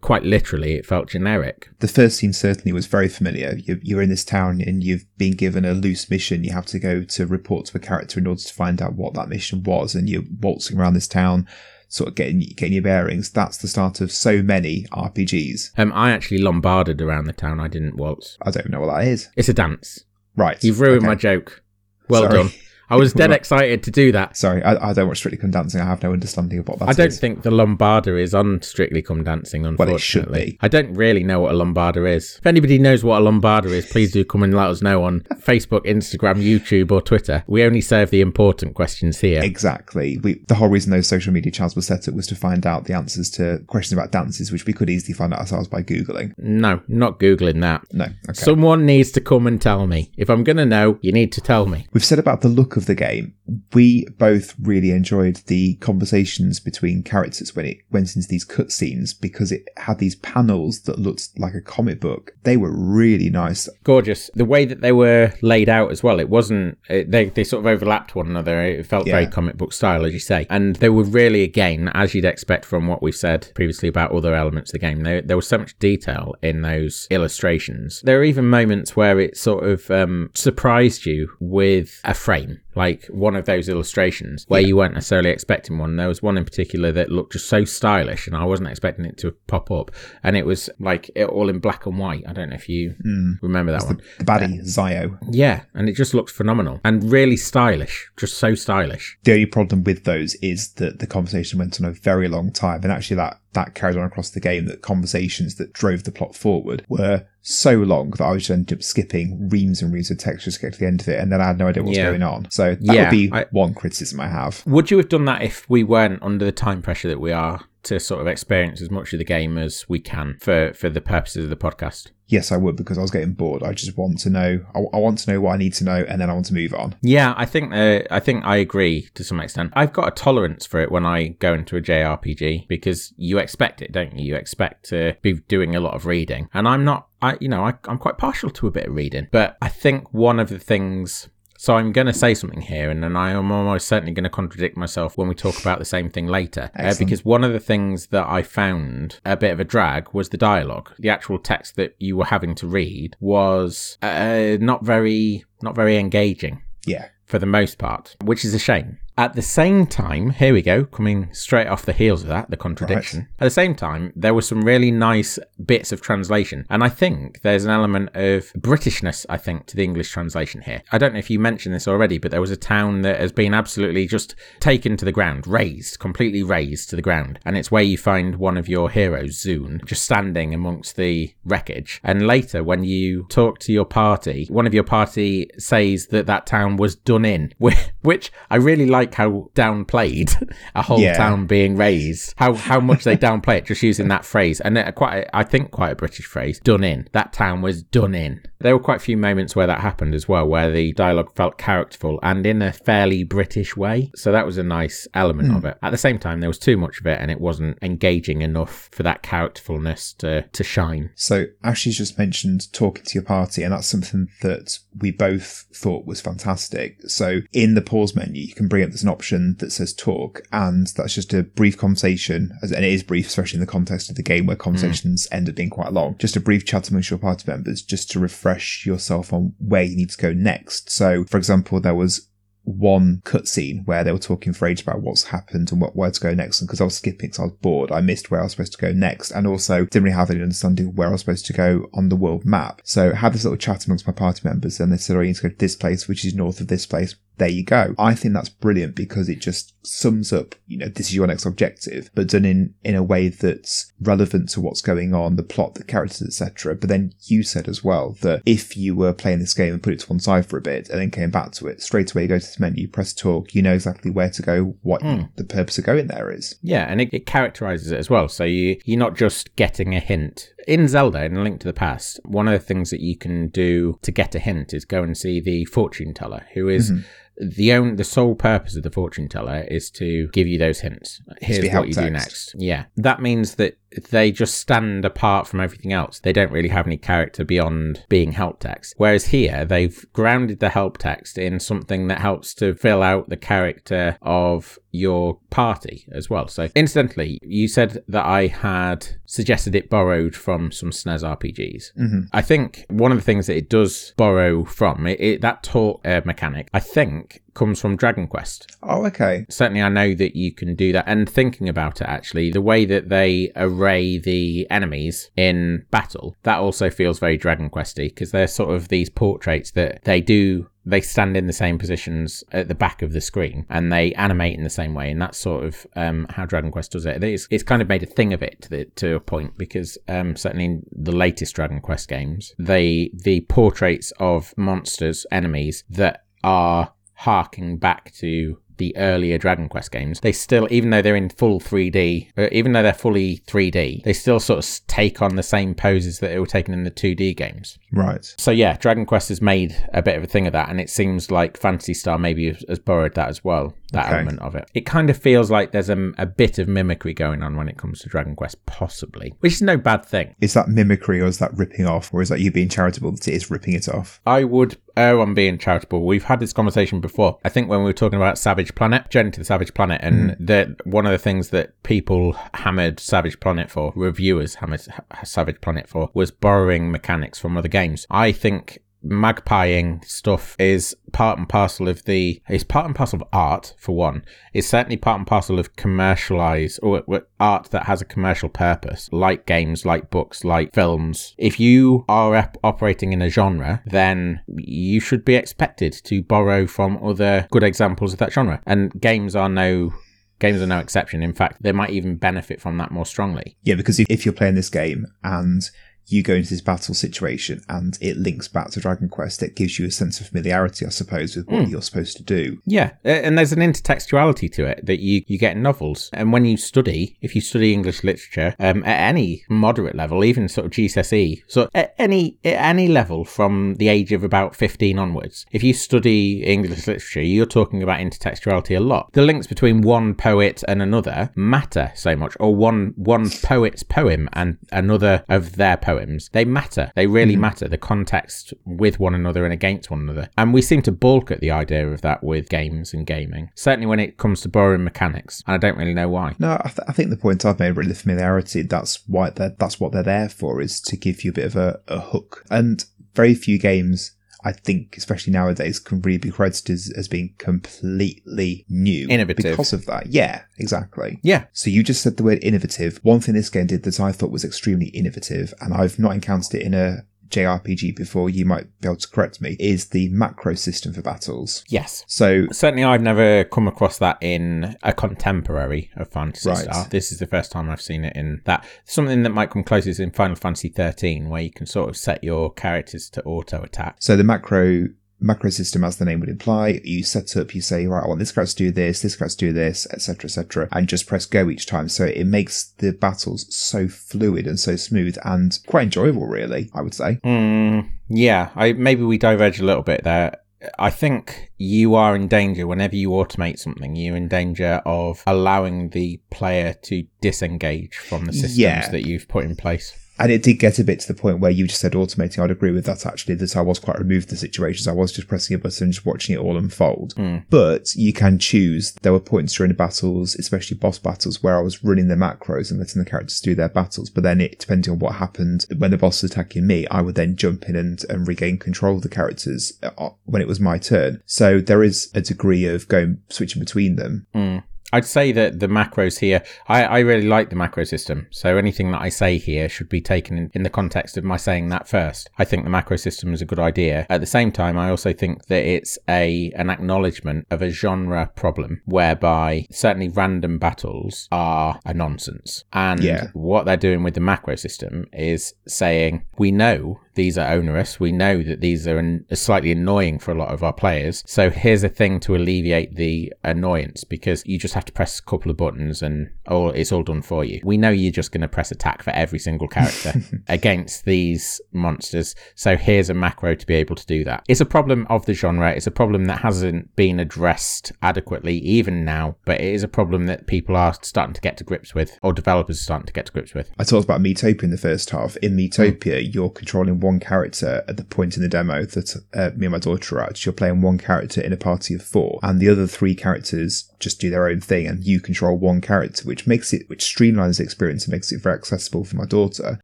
quite literally, it felt generic. The first scene certainly was very familiar. You're in this town and you've been given a loose mission. You have to go to report to a character in order to find out what that mission was, and you're waltzing around this town. Sort of getting getting your bearings. That's the start of so many RPGs. Um, I actually lombarded around the town. I didn't waltz. I don't know what that is. It's a dance. Right. You've ruined okay. my joke. Well Sorry. done. I was dead excited to do that. Sorry, I, I, don't watch Strictly Come Dancing. I have no understanding of what that I don't is. think the Lombarda is on Strictly Come Dancing, unfortunately. Well, it should be. I don't really know what a Lombarda is. If anybody knows what a Lombarda is, please do come and let us know on Facebook, Instagram, YouTube, or Twitter. We only serve the important questions here. Exactly. We, the whole reason those social media channels were set up was to find out the answers to questions about dances, which we could easily find out ourselves by Googling. No, not Googling that. No. Okay. Someone needs to come and tell me. If I'm going to know, you need to tell me. We've said about the look of the game we both really enjoyed the conversations between characters when it went into these cutscenes because it had these panels that looked like a comic book. They were really nice. Gorgeous. The way that they were laid out as well, it wasn't, it, they, they sort of overlapped one another. It felt very comic book style, as you say. And they were really, again, as you'd expect from what we've said previously about other elements of the game, there, there was so much detail in those illustrations. There are even moments where it sort of um, surprised you with a frame. Like one of those illustrations where you weren't necessarily expecting one. There was one in particular that looked just so stylish, and I wasn't expecting it to pop up. And it was like it all in black and white. I don't know if you hmm. remember that one. The baddie, um, Zio. Yeah, and it just looked phenomenal and really stylish, just so stylish. The only problem with those is that the conversation went on a very long time, and actually that that carried on across the game. That conversations that drove the plot forward were so long that I was just ended up skipping reams and reams of text just to get to the end of it, and then I had no idea what was Yeah. going on. So that Yeah, would be I- one criticism I have. Would you have done that if we weren't under the time pressure that we are to sort of experience as much of the game as we can for for the purposes of the podcast? Yes, I would because I was getting bored. I just want to know. I, I want to know what I need to know, and then I want to move on. Yeah, I think uh, I think I agree to some extent. I've got a tolerance for it when I go into a JRPG because you expect it, don't you? You expect to be doing a lot of reading, and I'm not. I you know I, I'm quite partial to a bit of reading, but I think one of the things. So I'm going to say something here, and then I am almost certainly going to contradict myself when we talk about the same thing later. Uh, because one of the things that I found a bit of a drag was the dialogue. The actual text that you were having to read was uh, not very, not very engaging Yeah, for the most part, which is a shame. At the same time, here we go, coming straight off the heels of that, the contradiction. At the same time, there were some really nice bits of translation. And I think there's an element of Britishness, I think, to the English translation here. I don't know if you mentioned this already, but there was a town that has been absolutely just taken to the ground, razed, completely razed to the ground. And it's where you find one of your heroes, Zune, just standing amongst the wreckage. And later, when you talk to your party, one of your party says that that town was done in, which I really like how downplayed a whole Yeah. town being razed. How how much they downplay it just using that phrase, and quite I think quite a British phrase. Done in. That town was done in. There were quite a few moments where that happened as well, where the dialogue felt characterful and in a fairly British way. So that was a nice element hmm. of it. At the same time, there was too much of it, and it wasn't engaging enough for that characterfulness to to shine. So Ashley's just mentioned talking to your party, and that's something that we both thought was fantastic. So in the pause menu, you can bring up there's an option that says talk, and that's just a brief conversation, and it is brief, especially in the context of the game where hmm. conversations end up being quite long. Just a brief chat amongst your party members, just to refresh yourself on where you need to go next. So, for example, there was one cutscene where they were talking for ages about what's happened and what where to go next. And because I was skipping, so I was bored, I missed where I was supposed to go next, and also didn't really have any understanding of where I was supposed to go on the world map. So I had this little chat amongst my party members, and they said, "Oh, need to go to this place, which is north of this place." There you go. I think that's brilliant because it just sums up, you know, this is your next objective, but done in in a way that's relevant to what's going on, the plot, the characters, etc. But then you said as well that if you were playing this game and put it to one side for a bit and then came back to it, straight away you go to this menu, press talk, you know exactly where to go, what hmm. the purpose of going there is. Yeah, and it, it characterizes it as well. So you you're not just getting a hint. In Zelda, in Link to the Past, one of the things that you can do to get a hint is go and see the fortune teller, who is mm-hmm. The own the sole purpose of the fortune teller is to give you those hints. Here's what you do next. Yeah, that means that they just stand apart from everything else. They don't really have any character beyond being help text. Whereas here, they've grounded the help text in something that helps to fill out the character of your party as well. So, incidentally, you said that I had suggested it borrowed from some SNES RPGs. I think one of the things that it does borrow from it, it that talk uh, mechanic, I think, comes from Dragon Quest Oh, okay. certainly I know that you can do that. And thinking about it, actually, the way that they array the enemies in battle, that also feels very Dragon Questy because they're sort of these portraits that they do. They stand in the same positions at the back of the screen and they animate in the same way, and that's sort of um, how Dragon Quest does it. It's, it's kind of made a thing of it to, the, to a point because um, certainly in the latest Dragon Quest games, they the portraits of monsters, enemies that are harking back to the earlier Dragon Quest games, they still, even though they're in full 3D, uh, even though they're fully 3D, they still sort of take on the same poses that they were taking in the 2D games. Right. So yeah, Dragon Quest has made a bit of a thing of that, and it seems like Phantasy Star maybe has, has borrowed that as well. That Okay. element of it. It kind of feels like there's a, a bit of mimicry going on when it comes to Dragon Quest, possibly, which is no bad thing. Is that mimicry or is that ripping off? Or is that you being charitable that it is ripping it off? I would Oh, err on being charitable. We've had this conversation before. I think when we were talking about Savage Planet, Journey to the Savage Planet, and mm. the one of the things that people hammered Savage Planet for, reviewers hammered Savage Planet for, was borrowing mechanics from other games. I think magpieing stuff is part and parcel of the it's part and parcel of art for one. It's certainly part and parcel of commercialized or or art that has a commercial purpose like games like books like films. If you are op- operating in a genre then you should be expected to borrow from other good examples of that genre. And games are no games are no exception. In fact they might even benefit from that more strongly. Yeah, because if you're playing this game and you go into this battle situation and it links back to Dragon Quest, it gives you a sense of familiarity, I suppose, with what you're supposed to do. Yeah, and there's an intertextuality to it that you, you get in novels. And when you study, if you study English literature um, at any moderate level, even sort of GCSE, so at any at any level from the age of about 15 onwards, if you study English literature, you're talking about intertextuality a lot. The links between one poet and another matter so much, or one one poet's poem and another of their poems. They matter. They really hmm. matter. The context with one another and against one another. And we seem to balk at the idea of that with games and gaming. Certainly when it comes to borrowing mechanics. And I don't really know why. No, I, th- I think the point I've made, really, the familiarity, that's why they're, that's what they're there for, is to give you a bit of a, a hook. And very few games, I think, especially nowadays, can really be credited as, as being completely new. Innovative. Because of that. Yeah, exactly. Yeah. So you just said the word innovative. One thing this game did that I thought was extremely innovative, and I've not encountered it in a JRPG before, you might be able to correct me, is the macro system for battles. Yes. So Certainly, I've never come across that in a contemporary of Phantasy Right. Star. This is the first time I've seen it in that. Something that might come closest in Final Fantasy 13, where you can sort of set your characters to auto attack. So the macro macro system, as the name would imply, you set up, you say, right, I want this character to do this, this character to do this, etc., etc., and just press go each time. So it makes the battles so fluid and so smooth and quite enjoyable, really. I would say. Mm, yeah, I maybe we diverge a little bit there. I think you are in danger whenever you automate something. You're in danger of allowing the player to disengage from the systems Yeah. that you've put in place. And it did get a bit to the point where you just said automating. I'd agree with that actually, that I was quite removed from the situations. I was just pressing a button and just watching it all unfold. But you can choose. There were points during the battles, especially boss battles, where I was running the macros and letting the characters do their battles. But then it, depending on what happened, when the boss was attacking me, I would then jump in and, and regain control of the characters uh, when it was my turn. So there is a degree of going, switching between them. Mm. I'd say that the macros here, I, I really like the macro system. So anything that I say here should be taken in, in the context of my saying that first. I think the macro system is a good idea. At the same time, I also think that it's a an acknowledgement of a genre problem whereby certainly random battles are a nonsense. And Yeah. what they're doing with the macro system is saying, we know these are onerous. We know that these are an, slightly annoying for a lot of our players. So here's a thing to alleviate the annoyance because you just have to press a couple of buttons and oh, it's all done for you. We know you're just going to press attack for every single character against these monsters. So here's a macro to be able to do that. It's a problem of the genre. It's a problem that hasn't been addressed adequately even now, but it is a problem that people are starting to get to grips with or developers are starting to get to grips with. I talked about Miitopia in the first half. In hmm. Miitopia, you're controlling one character at the point in the demo that uh, me and my daughter are at. You're playing one character in a party of four, and the other three characters just do their own thing, and you control one character, which makes it, which streamlines the experience and makes it very accessible for my daughter.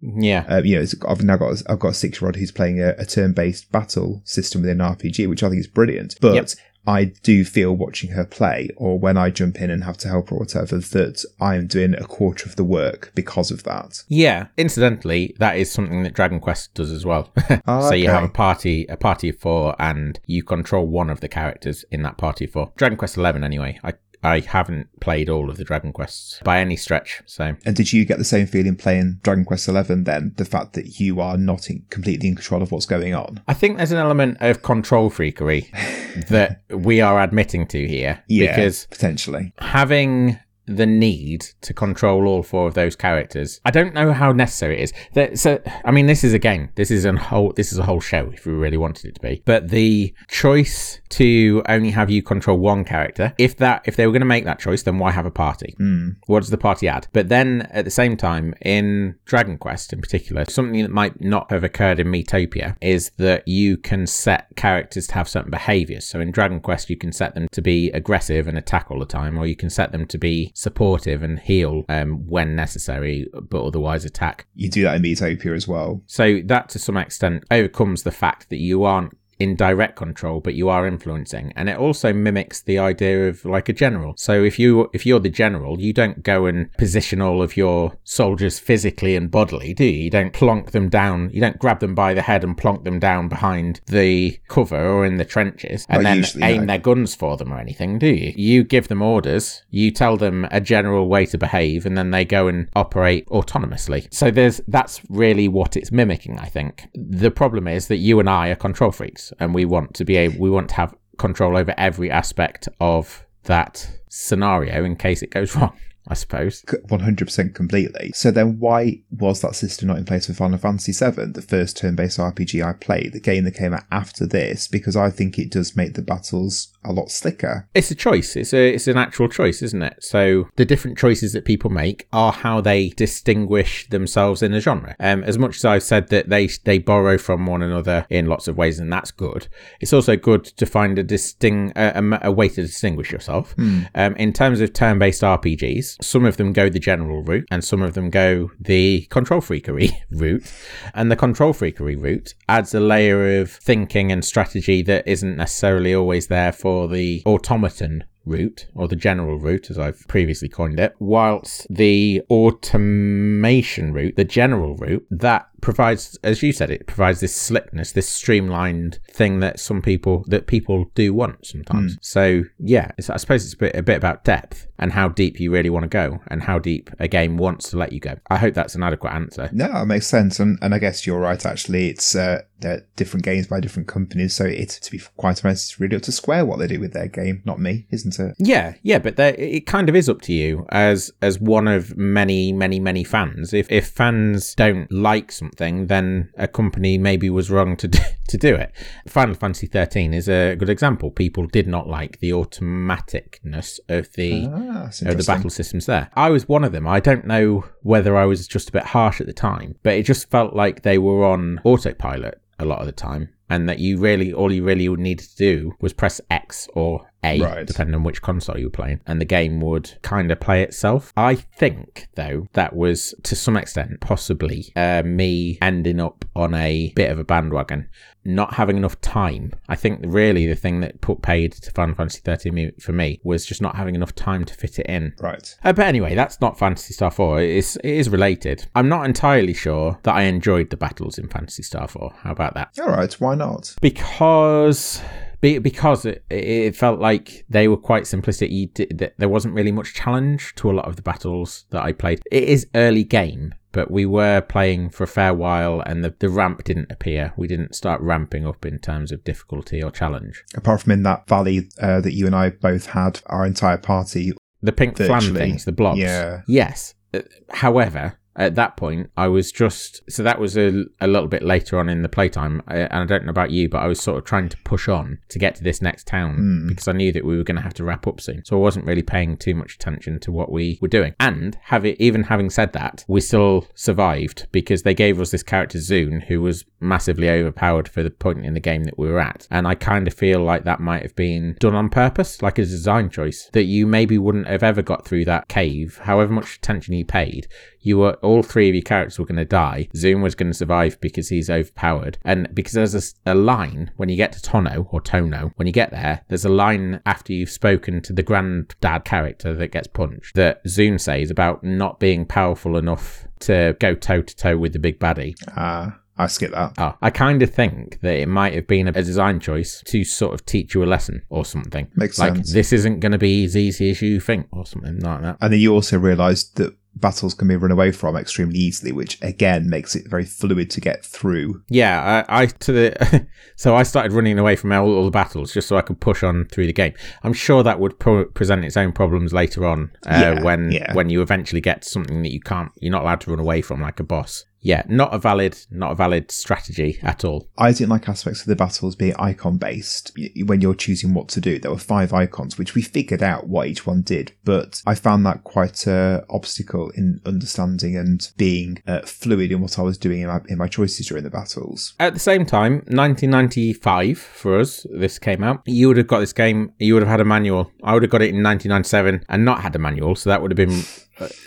Yeah. Uh, you know, I've now got I've got a six year old who's playing a, a turn based battle system within an RPG, which I think is brilliant. But Yep. I do feel watching her play, or when I jump in and have to help her or whatever, that I am doing a quarter of the work because of that. Yeah, incidentally, that is something that Dragon Quest does as well. Ah, so you have a party, a party of four, and you control one of the characters in that party of four. Dragon Quest Eleven, anyway. I I haven't played all of the Dragon Quests by any stretch. So, And did you get the same feeling playing Dragon Quest XI then? The fact that you are not in, completely in control of what's going on? I think there's an element of control freakery that we are admitting to here Yeah, because potentially. having the need to control all four of those characters. I don't know how necessary it is. That, so, I mean, this is a game. This is a whole. This is a whole show. If we really wanted it to be, but the choice to only have you control one character, if that, if they were going to make that choice, then why have a party? What does the party add? But then at the same time, in Dragon Quest in particular, something that might not have occurred in Miitopia is that you can set characters to have certain behaviors. So in Dragon Quest, you can set them to be aggressive and attack all the time, or you can set them to be supportive and heal um, when necessary, but otherwise attack. You do that in Miitopia as well. So that to some extent overcomes the fact that you aren't in direct control but you are influencing. And it also mimics the idea of like a general. So if you if you're the general you don't go and position all of your soldiers physically and bodily do you? You don't plonk them down. You don't grab them by the head and plonk them down behind the cover or in the trenches and then aim no. their guns for them or anything do you? You give them orders. You tell them a general way to behave and then they go and operate autonomously. So there's that's really what it's mimicking i think. The problem is that you and i are control freaks and we want to be able we want to have control over every aspect of that scenario in case it goes wrong i suppose 100% completely. So then why was that system not in place for Final Fantasy VII, the first turn-based RPG I played, the game that came out after this? Because I think it does make the battles a lot slicker. It's a choice. It's a it's an actual choice, isn't it? So the different choices that people make are how they distinguish themselves in a genre. Um, as much as I've said that they they borrow from one another in lots of ways, and that's good. It's also good to find a distinct a, a, a way to distinguish yourself. Um, in terms of turn-based RPGs, some of them go the general route, and some of them go the control freakery route. And the control freakery route adds a layer of thinking and strategy that isn't necessarily always there for the automaton route or the general route as I've previously coined it whilst the automation route the general route that provides as you said it provides this slickness this streamlined thing that some people that people do want sometimes so yeah it's, I suppose it's a bit, a bit about depth and how deep you really want to go and how deep a game wants to let you go I hope that's an adequate answer No, it makes sense, and, and I guess you're right. Actually, it's uh, different games by different companies, so it's to be quite honest, it's really up to Square what they do with their game, not me, isn't it? Yeah, yeah, but it kind of is up to you as as one of many, many, many fans. If if fans don't like something, then a company maybe was wrong to do, to do it. Final Fantasy 13 is a good example. People did not like the automaticness of the Ah, of the battle systems there. I was one of them. I don't know whether I was just a bit harsh at the time, but it just felt like they were on autopilot a lot of the time. And that you really, all you really needed to do was press X or A, Right. depending on which console you were playing, and the game would kind of play itself. I think, though, that was to some extent possibly uh, me ending up on a bit of a bandwagon, not having enough time. I think really the thing that put paid to Final Fantasy 13 me- for me was just not having enough time to fit it in. Right. Uh, but anyway, that's not Phantasy Star 4. It is, it is related. I'm not entirely sure that I enjoyed the battles in Phantasy Star 4. How about that? All right. Why not? Because. Be- Because it, it felt like they were quite simplistic. Did, there wasn't really much challenge to a lot of the battles that I played. It is early game, but we were playing for a fair while, and the, the ramp didn't appear. We didn't start ramping up in terms of difficulty or challenge. Apart from in that valley uh, that you and I both had, our entire party. The pink flan things, the blobs. yeah. Yes. Uh, However, at that point, I was just so that was a, a little bit later on in the playtime, I, and I don't know about you, but I was sort of trying to push on to get to this next town hmm. because I knew that we were going to have to wrap up soon. So I wasn't really paying too much attention to what we were doing. And have it, even having said that, we still survived because they gave us this character Zune who was massively overpowered for the point in the game that we were at, and I kind of feel like that might have been done on purpose, like a design choice that you maybe wouldn't have ever got through that cave, however much attention you paid you were all three of your characters were going to die. Zoom was going to survive because he's overpowered, and because there's a line when you get to Tono or Tono. When you get there, there's a line after you've spoken to the granddad character that gets punched that Zoom says about not being powerful enough to go toe to toe with the big baddie. Ah, I skip that. Oh, I kind of think that it might have been a design choice to sort of teach you a lesson or something. Makes like, sense. this isn't going to be as easy as you think or something like that. And then you also realised that battles can be run away from extremely easily, which again makes it very fluid to get through. Yeah, I, I to the so I started running away from all, all the battles just so I could push on through the game. I'm sure that would pro- present its own problems later on uh, Yeah, when yeah. when you eventually get something that you can't, you're not allowed to run away from, like a boss. Yeah, not a valid, not a valid strategy at all. I didn't like aspects of the battles being icon based. When you're choosing what to do, there were five icons, which we figured out what each one did, but I found that quite a obstacle in understanding and being uh, fluid in what I was doing in my, in my choices during the battles. At the same time, 1995 for us, this came out. You would have got this game. You would have had a manual. I would have got it in 1997 and not had a manual, so that would have been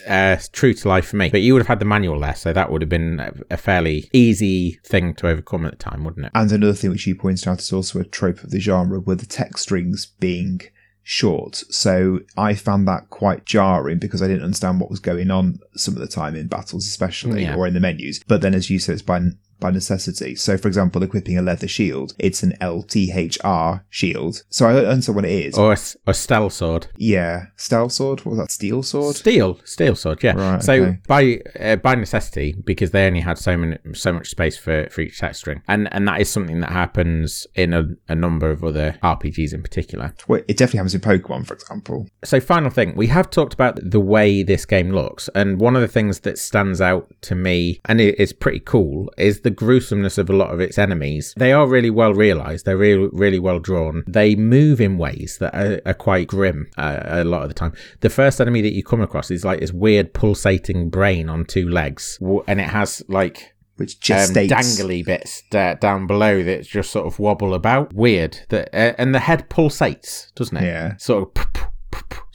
uh, true to life for me. But you would have had the manual there, so that would have been a, a fairly easy thing to overcome at the time, wouldn't it? And another thing which you pointed out is also a trope of the genre were the text strings being short. So I found that quite jarring because I didn't understand what was going on some of the time in battles, especially Yeah. or in the menus. But then, as you said, it's by by necessity. So, for example, equipping a leather shield, it's an LTHR shield. So I don't understand what it is. Or a, a steel sword. Yeah, steel sword. What was that? Steel sword. Steel, steel sword, yeah. Right, so okay. by uh, by necessity, because they only had so many so much space for, for each text string, and and that is something that happens in a, a number of other RPGs in particular. Well, it definitely happens in Pokemon, for example. So, final thing, we have talked about the way this game looks, and one of the things that stands out to me, and it is pretty cool, is the gruesomeness of a lot of its enemies. They are really well realized. They're really, really well drawn. They move in ways that are, are quite grim uh, a lot of the time. The first enemy that you come across is like this weird pulsating brain on two legs, and it has like Which um, gestates. dangly bits down below that just sort of wobble about. Weird. That uh, and the head pulsates, doesn't it? Yeah. Sort of.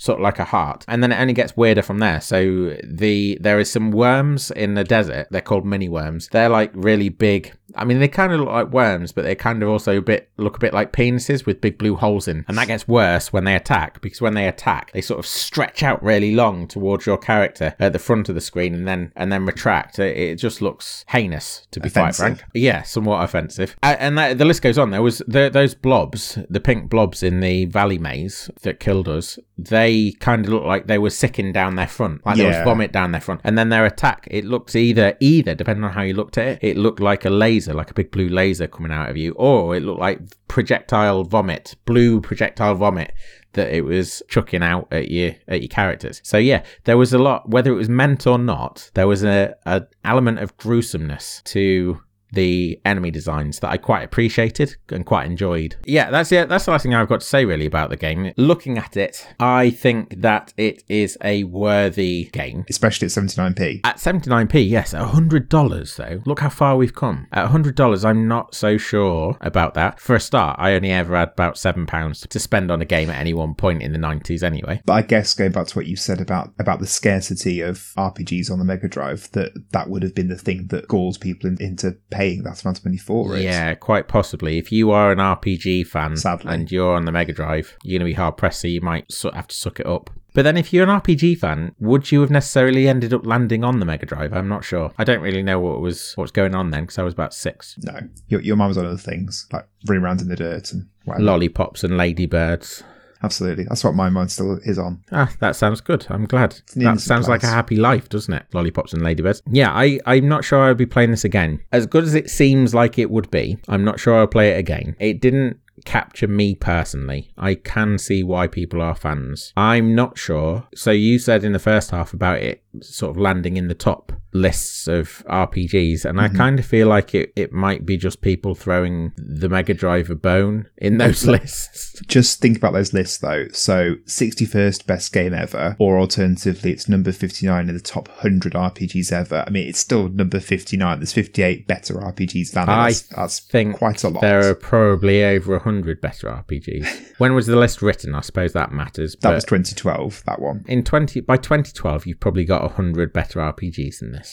Sort of like a heart, and then it only gets weirder from there. So the there is some worms in the desert. They're called mini worms. They're like really big. I mean, they kind of look like worms, but they kind of also a bit look a bit like penises with big blue holes in. And that gets worse when they attack because when they attack, they sort of stretch out really long towards your character at the front of the screen, and then and then retract. It, it just looks heinous, to be quite frank. Yeah, somewhat offensive. Uh, and that, the list goes on. There was the, those blobs, the pink blobs in the valley maze that killed us. They kind of looked like they were sicking down their front, like there was vomit down their front. And then their attack, it looks either either depending on how you looked at it, it looked like a laser, like a big blue laser coming out of you, or it looked like projectile vomit, blue projectile vomit that it was chucking out at your at your characters. So yeah, there was a lot whether it was meant or not, there was a, a element of gruesomeness to the enemy designs that I quite appreciated and quite enjoyed. Yeah, that's it. That's the last thing I've got to say really about the game. Looking at it, I think that it is a worthy game. Especially at 79p. At 79p, yes, at $100 though. Look how far we've come. At $100, I'm not so sure about that. For a start, I only ever had about £7 to spend on a game at any one point in the 90s anyway. But I guess going back to what you said about about the scarcity of RPGs on the Mega Drive, that that would have been the thing that galls people in, into paying that amount of money for it. Yeah, quite possibly. If you are an RPG fan Sadly. and you're on the Mega Drive, you're going to be hard pressed, so you might have to suck it up. But then, if you're an RPG fan, would you have necessarily ended up landing on the Mega Drive? I'm not sure. I don't really know what was what was going on then because I was about six. No, your your mum was on other things like running around in the dirt and whatever. Lollipops and ladybirds. Absolutely, that's what my mind still is on. Ah, that sounds good. I'm glad. That sounds like a happy life, doesn't it? Lollipops and ladybirds. Yeah, I, I'm not sure I'll be playing this again. As good as it seems like it would be, I'm not sure I'll play it again. It didn't capture me personally. I can see why people are fans. I'm not sure. So you said in the first half about it sort of landing in the top lists of RPGs, and I mm-hmm. kind of feel like it, it might be just people throwing the Mega Drive a bone in those lists. Just think about those lists though. So, 61st best game ever, or alternatively, it's number 59 in the top 100 RPGs ever. I mean, it's still number 59. There's 58 better RPGs than it. I That's, that's think quite a lot. There are probably over 100 better RPGs. when was the list written? I suppose that matters. that but was 2012, that one. in 20 by 2012 you've probably got 100 better RPGs than this.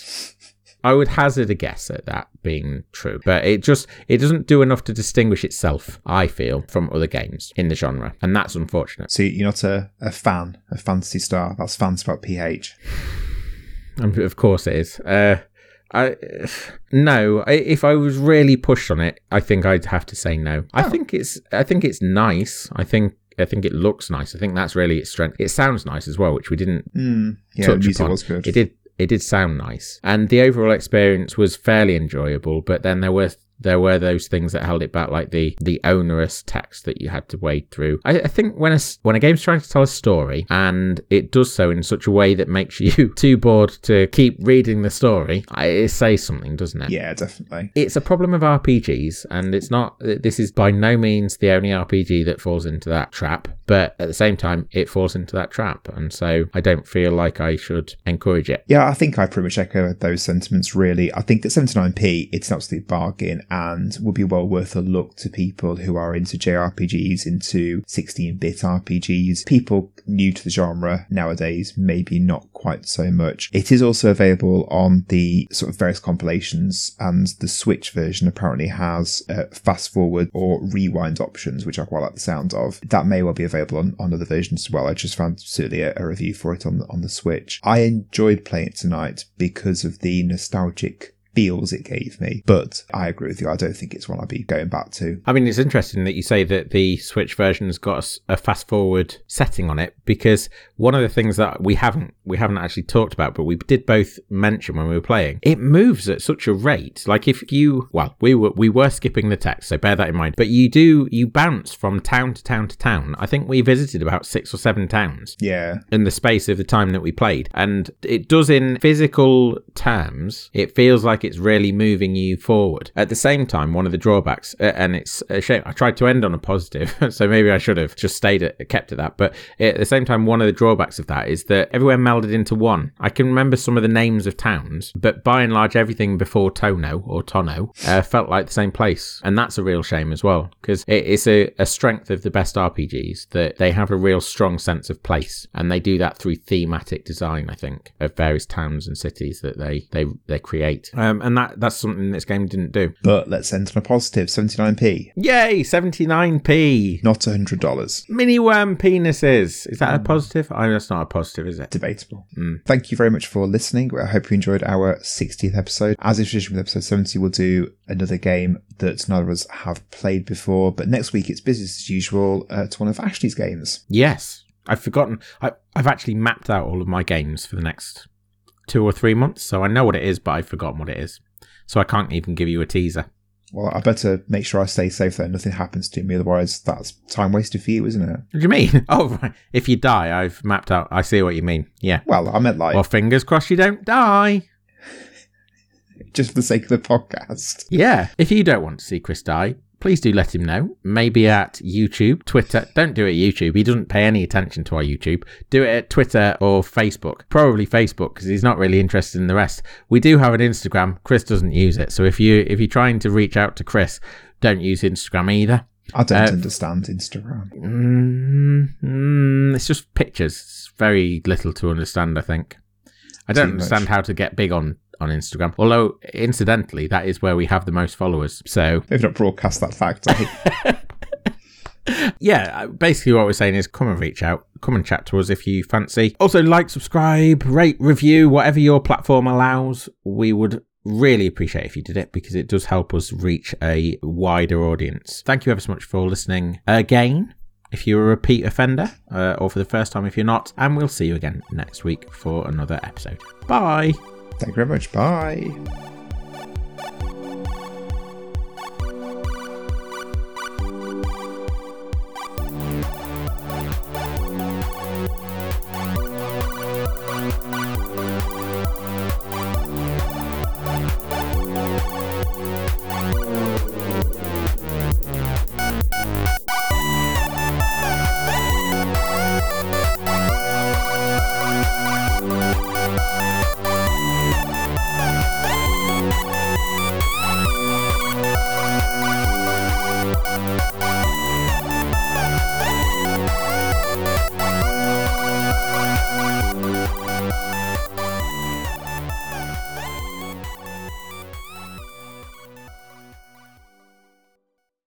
I would hazard a guess at that being true, but it just it doesn't do enough to distinguish itself, I feel, from other games in the genre, and that's unfortunate. So, you're not a, a fan of Phantasy Star. That's fan spelled PH. Um, of course it is. Uh, I no. I, if I was really pushed on it, I think I'd have to say no. I Oh. think it's I think it's nice. I think I think it looks nice. I think that's really its strength. It sounds nice as well, which we didn't Mm, yeah, touch music upon. was good. It did. It did sound nice, and the overall experience was fairly enjoyable. But then there were there were those things that held it back, like the the onerous text that you had to wade through. I, I think when a when a game's trying to tell a story and it does so in such a way that makes you too bored to keep reading the story, I, it says something, doesn't it? Yeah, definitely. It's a problem of RPGs, and it's not. This is by no means the only RPG that falls into that trap, but at the same time, it falls into that trap, and so I don't feel like I should encourage it. Yeah, I think I pretty much echo those sentiments, really. I think at 79p, it's an absolute bargain and would be well worth a look to people who are into JRPGs, into 16 bit RPGs. People new to the genre nowadays, maybe not quite so much. It is also available on the sort of various compilations, and the Switch version apparently has uh, fast forward or rewind options, which I quite like the sound of. That may well be available on, on other versions as well. I just found certainly a, a review for it on the, on the Switch. I enjoyed playing it tonight because of the nostalgic feels it gave me, but I agree with you. I don't think it's one I'll be going back to. I mean, it's interesting that you say that the Switch version has got a fast forward setting on it because one of the things that we haven't we haven't actually talked about, but we did both mention when we were playing, it moves at such a rate. Like if you well, we were we were skipping the text, so bear that in mind. But you do you bounce from town to town to town. I think we visited about six or seven towns Yeah, in the space of the time that we played. And it does in physical terms, it feels like it's really moving you forward. At the same time, one of the drawbacks, uh, and it's a shame, I tried to end on a positive, so maybe I should have just stayed at, kept at that. But at the same time, one of the drawbacks of that is that everywhere melded into one. I can remember some of the names of towns, but by and large, everything before Tono or Tono uh, felt like the same place. And that's a real shame as well, because it, it's a, a strength of the best RPGs that they have a real strong sense of place. And they do that through thematic design, I think, of various towns and cities that they, they, they create. Um, and that, that's something this game didn't do. but let's end on a positive 79p, Yay, 79p. not $100. Mini worm penises. Is that a positive? I mean, that's not a positive, is it? Debatable. Mm. Thank you very much for listening. I hope you enjoyed our 60th episode. As is tradition with episode 70, we'll do another game that none of us have played before. But next week, it's business as usual. Uh, it's one of Ashley's games. Yes. I've forgotten. I, I've actually mapped out all of my games for the next two or three months. So I know what it is, but I've forgotten what it is. So I can't even give you a teaser. Well, I better make sure I stay safe that nothing happens to me. Otherwise, that's time wasted for you, isn't it? What do you mean? Oh, right. If you die, I've mapped out. I see what you mean. Yeah. Well, I meant like Well, fingers crossed you don't die. just for the sake of the podcast. Yeah. If you don't want to see Chris die, please do let him know. Maybe at YouTube, Twitter. Don't do it at YouTube. He doesn't pay any attention to our YouTube. Do it at Twitter or Facebook. Probably Facebook because he's not really interested in the rest. We do have an Instagram. Chris doesn't use it. So if you if you're trying to reach out to Chris, don't use Instagram either. I don't Uh, understand Instagram. Mm, mm, it's just pictures. It's very little to understand, I think. I don't Too much. understand how to get big on, on Instagram. Although, incidentally, that is where we have the most followers. So, Maybe not broadcast that fact. Yeah, uh, basically what we're saying is come and reach out. Come and chat to us if you fancy. Also, like, subscribe, rate, review, whatever your platform allows. We would really appreciate if you did it because it does help us reach a wider audience. Thank you ever so much for listening again. If you're a repeat offender, uh, or for the first time if you're not, and we'll see you again next week for another episode. Bye. Thank you very much. Bye.